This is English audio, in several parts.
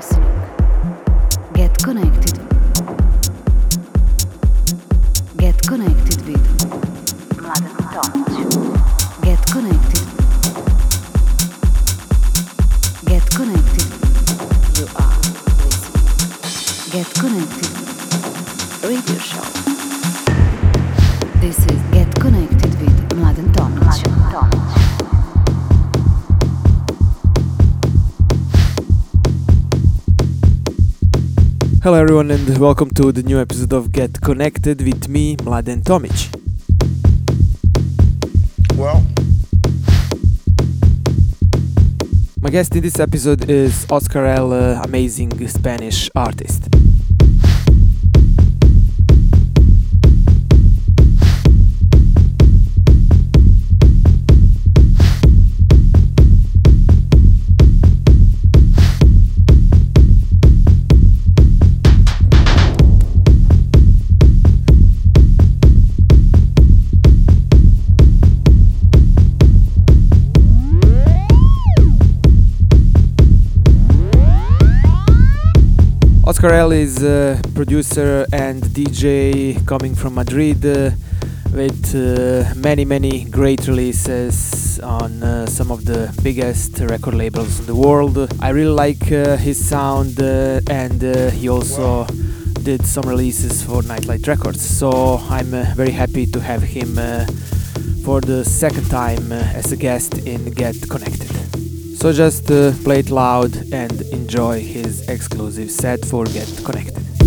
listening. Get connected. Hello everyone and welcome to the new episode of Get Connected with me, Mladen Tomic. Well, my guest in this episode is Oscar L, uh, amazing Spanish artist. Oscar L is a producer and DJ coming from Madrid uh, with uh, many, many great releases on uh, some of the biggest record labels in the world. I really like uh, his sound uh, and uh, he also did some releases for Nightlight Records. So I'm very happy to have him for the second time as a guest in Get Connected. So just uh, play it loud and enjoy his exclusive set for Get Connected.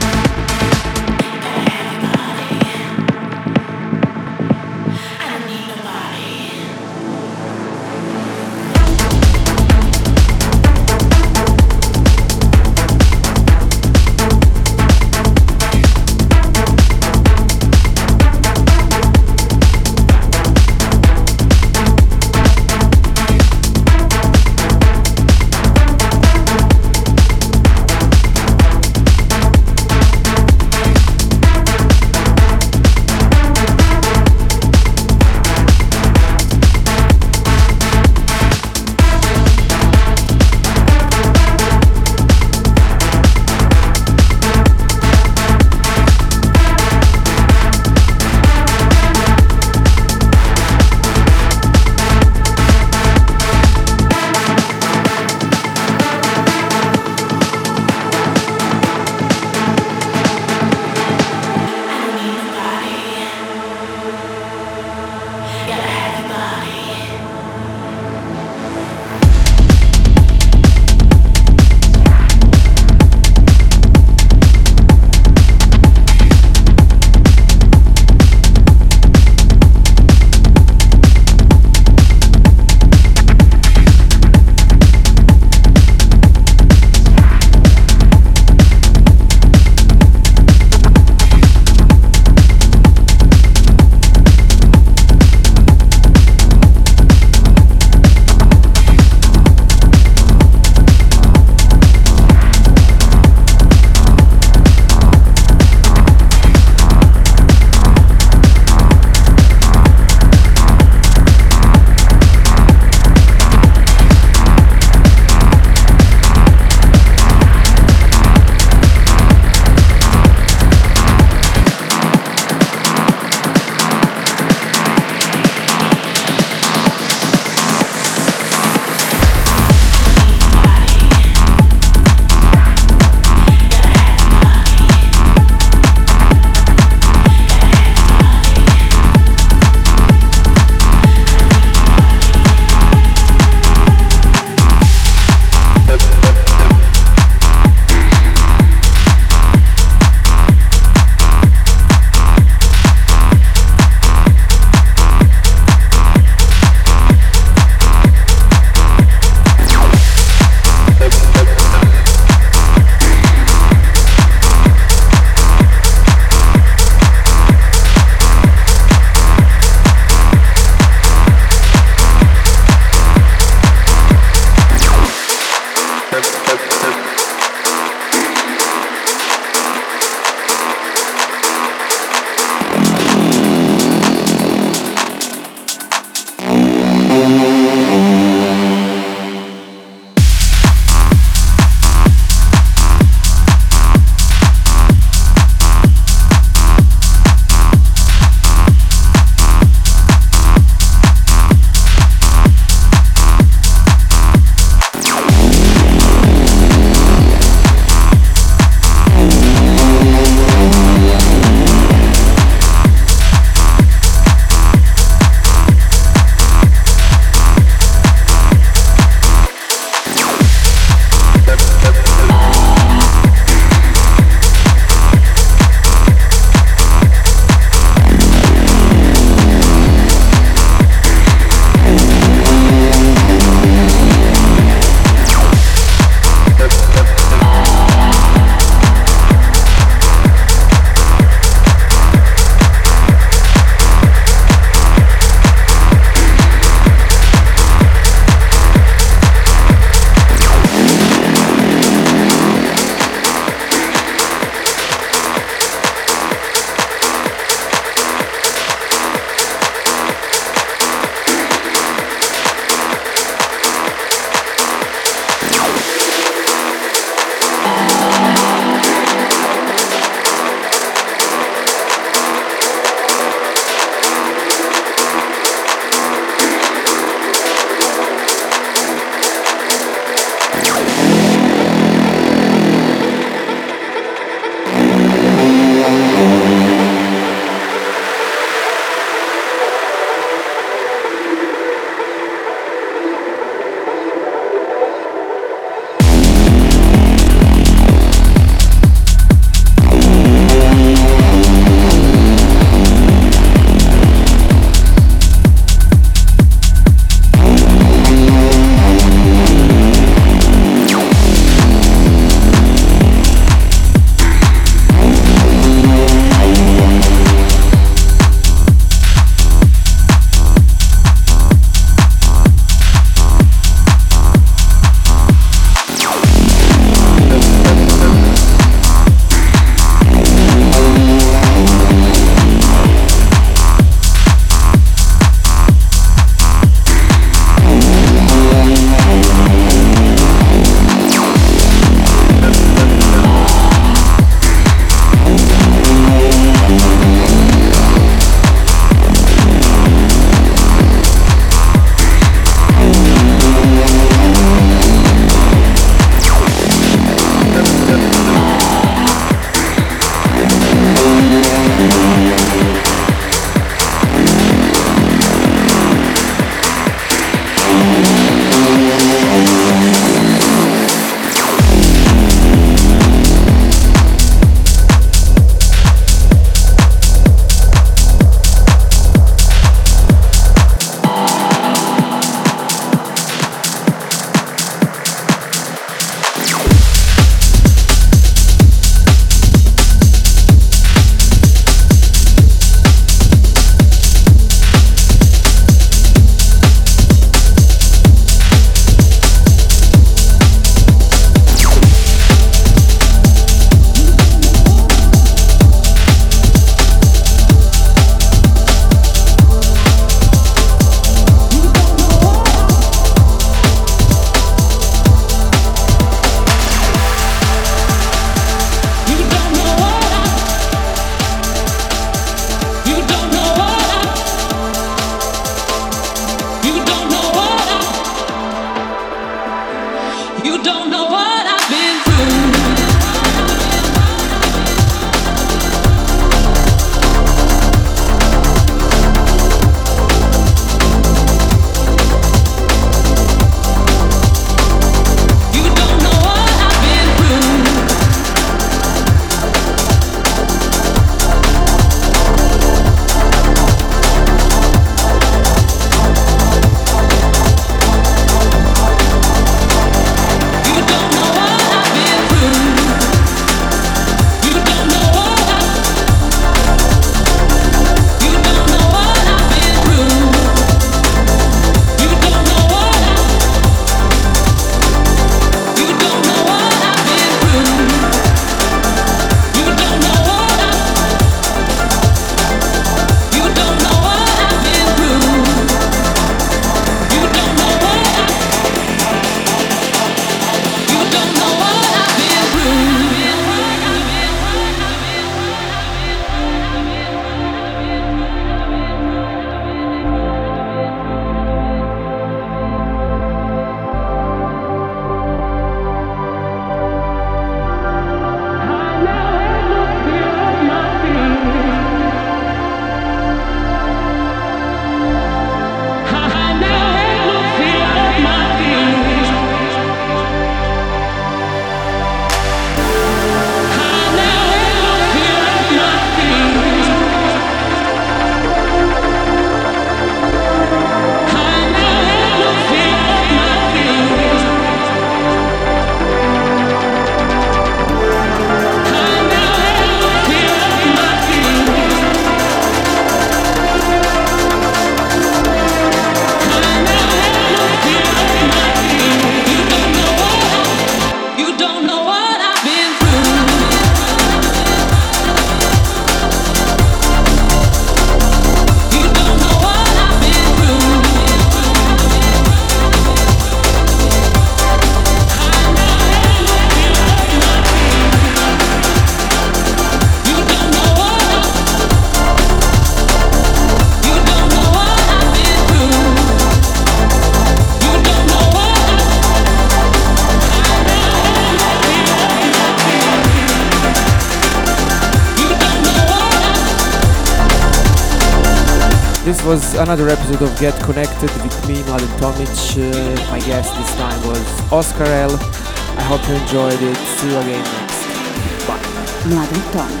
Another episode of Get Connected with me, Mladen Tomic. Uh, my guest this time was Oscar L. I hope you enjoyed it. See you again next. Bye. Mladen Tomic.